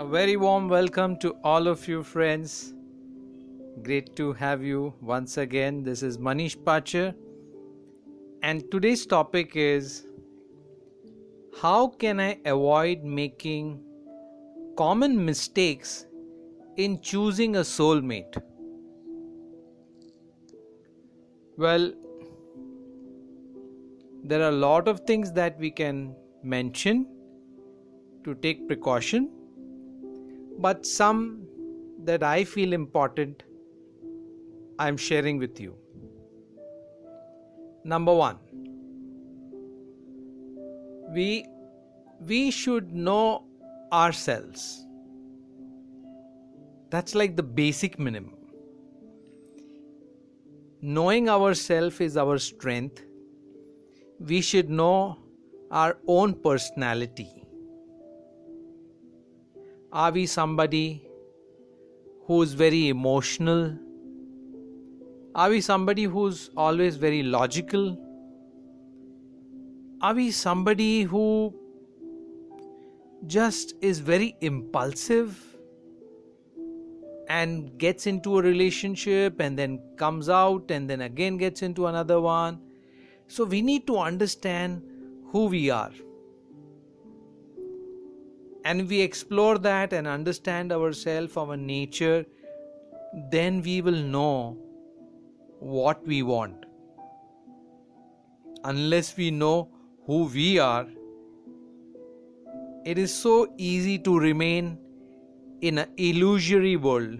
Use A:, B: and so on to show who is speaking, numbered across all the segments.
A: A very warm welcome to all of you, friends. Great to have you once again. This is Manish Pacher, and today's topic is How can I avoid making common mistakes in choosing a soulmate? Well, there are a lot of things that we can mention to take precaution, but some that I feel important I'm sharing with you. Number one, we we should know ourselves. That's like the basic minimum. Knowing ourselves is our strength. We should know our own personality. Are we somebody who is very emotional? Are we somebody who's always very logical? Are we somebody who just is very impulsive and gets into a relationship and then comes out and then again gets into another one? So we need to understand who we are. And we explore that and understand ourselves, our nature, then we will know what we want. Unless we know who we are, it is so easy to remain in an illusory world.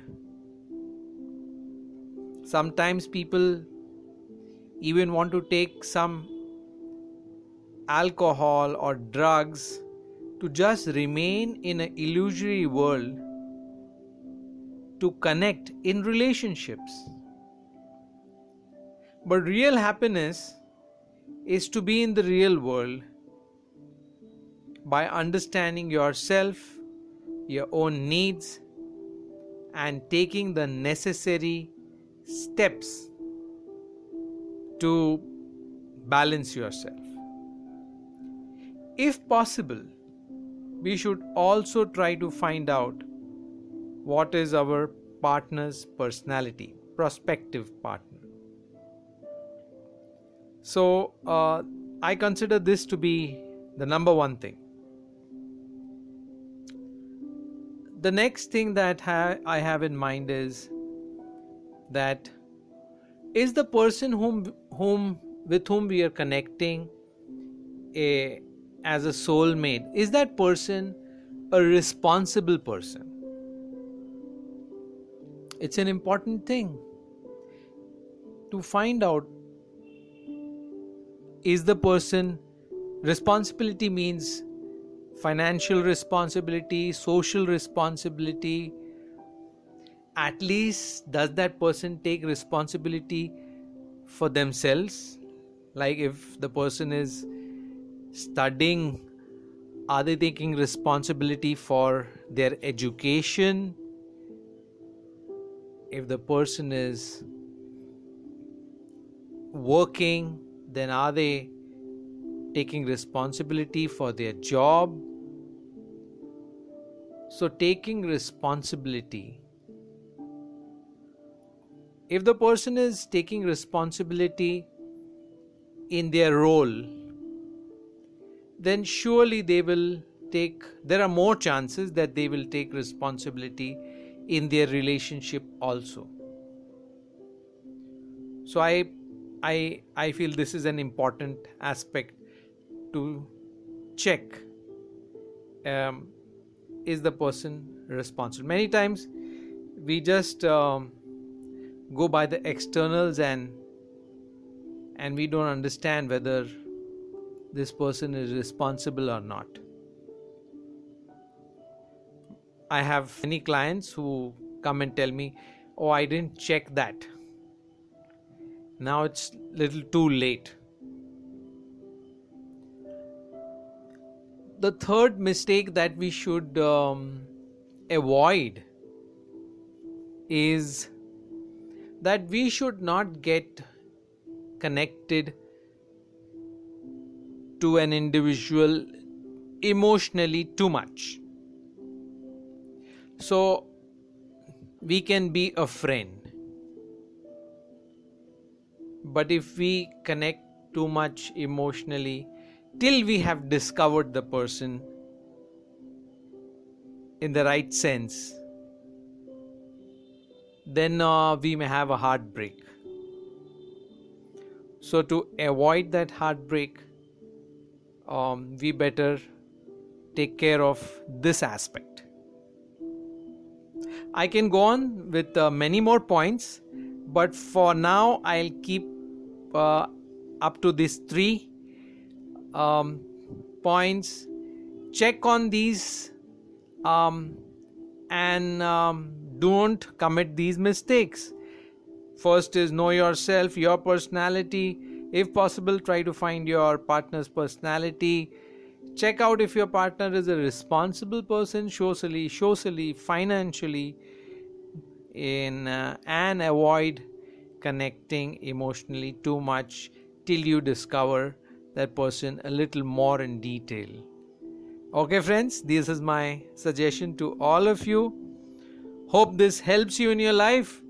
A: Sometimes people even want to take some alcohol or drugs to just remain in an illusory world to connect in relationships. But real happiness is to be in the real world by understanding yourself, your own needs, and taking the necessary steps to balance yourself. If possible, we should also try to find out what is our partner's personality, prospective partner. So, uh, I consider this to be the number one thing. The next thing that ha- I have in mind is that is the person whom whom with whom we are connecting a as a soulmate is that person a responsible person? It's an important thing to find out is the person responsibility means financial responsibility social responsibility at least does that person take responsibility for themselves? Like if the person is studying are they taking responsibility for their education if the person is working then are they taking responsibility for their job? So, taking responsibility. If the person is taking responsibility in their role, then surely they will take, there are more chances that they will take responsibility in their relationship also. So, I I I feel this is an important aspect to check. Um, is the person responsible? Many times we just um, go by the externals and and we don't understand whether this person is responsible or not. I have many clients who come and tell me, "Oh, I didn't check that." now it's little too late the third mistake that we should um, avoid is that we should not get connected to an individual emotionally too much So we can be a friend. But if we connect too much emotionally till we have discovered the person in the right sense, then uh, we may have a heartbreak. So, to avoid that heartbreak, um, we better take care of this aspect. I can go on with uh, many more points, but for now, I'll keep uh, up to these three um, points. Check on these um, and um, don't commit these mistakes. First is know yourself, your personality. If possible, try to find your partner's personality. Check out if your partner is a responsible person socially, socially, financially, in uh, and avoid connecting emotionally too much till you discover that person a little more in detail. Okay, friends, this is my suggestion to all of you. Hope this helps you in your life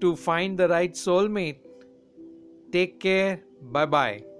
A: to find the right soulmate. Take care. Bye bye.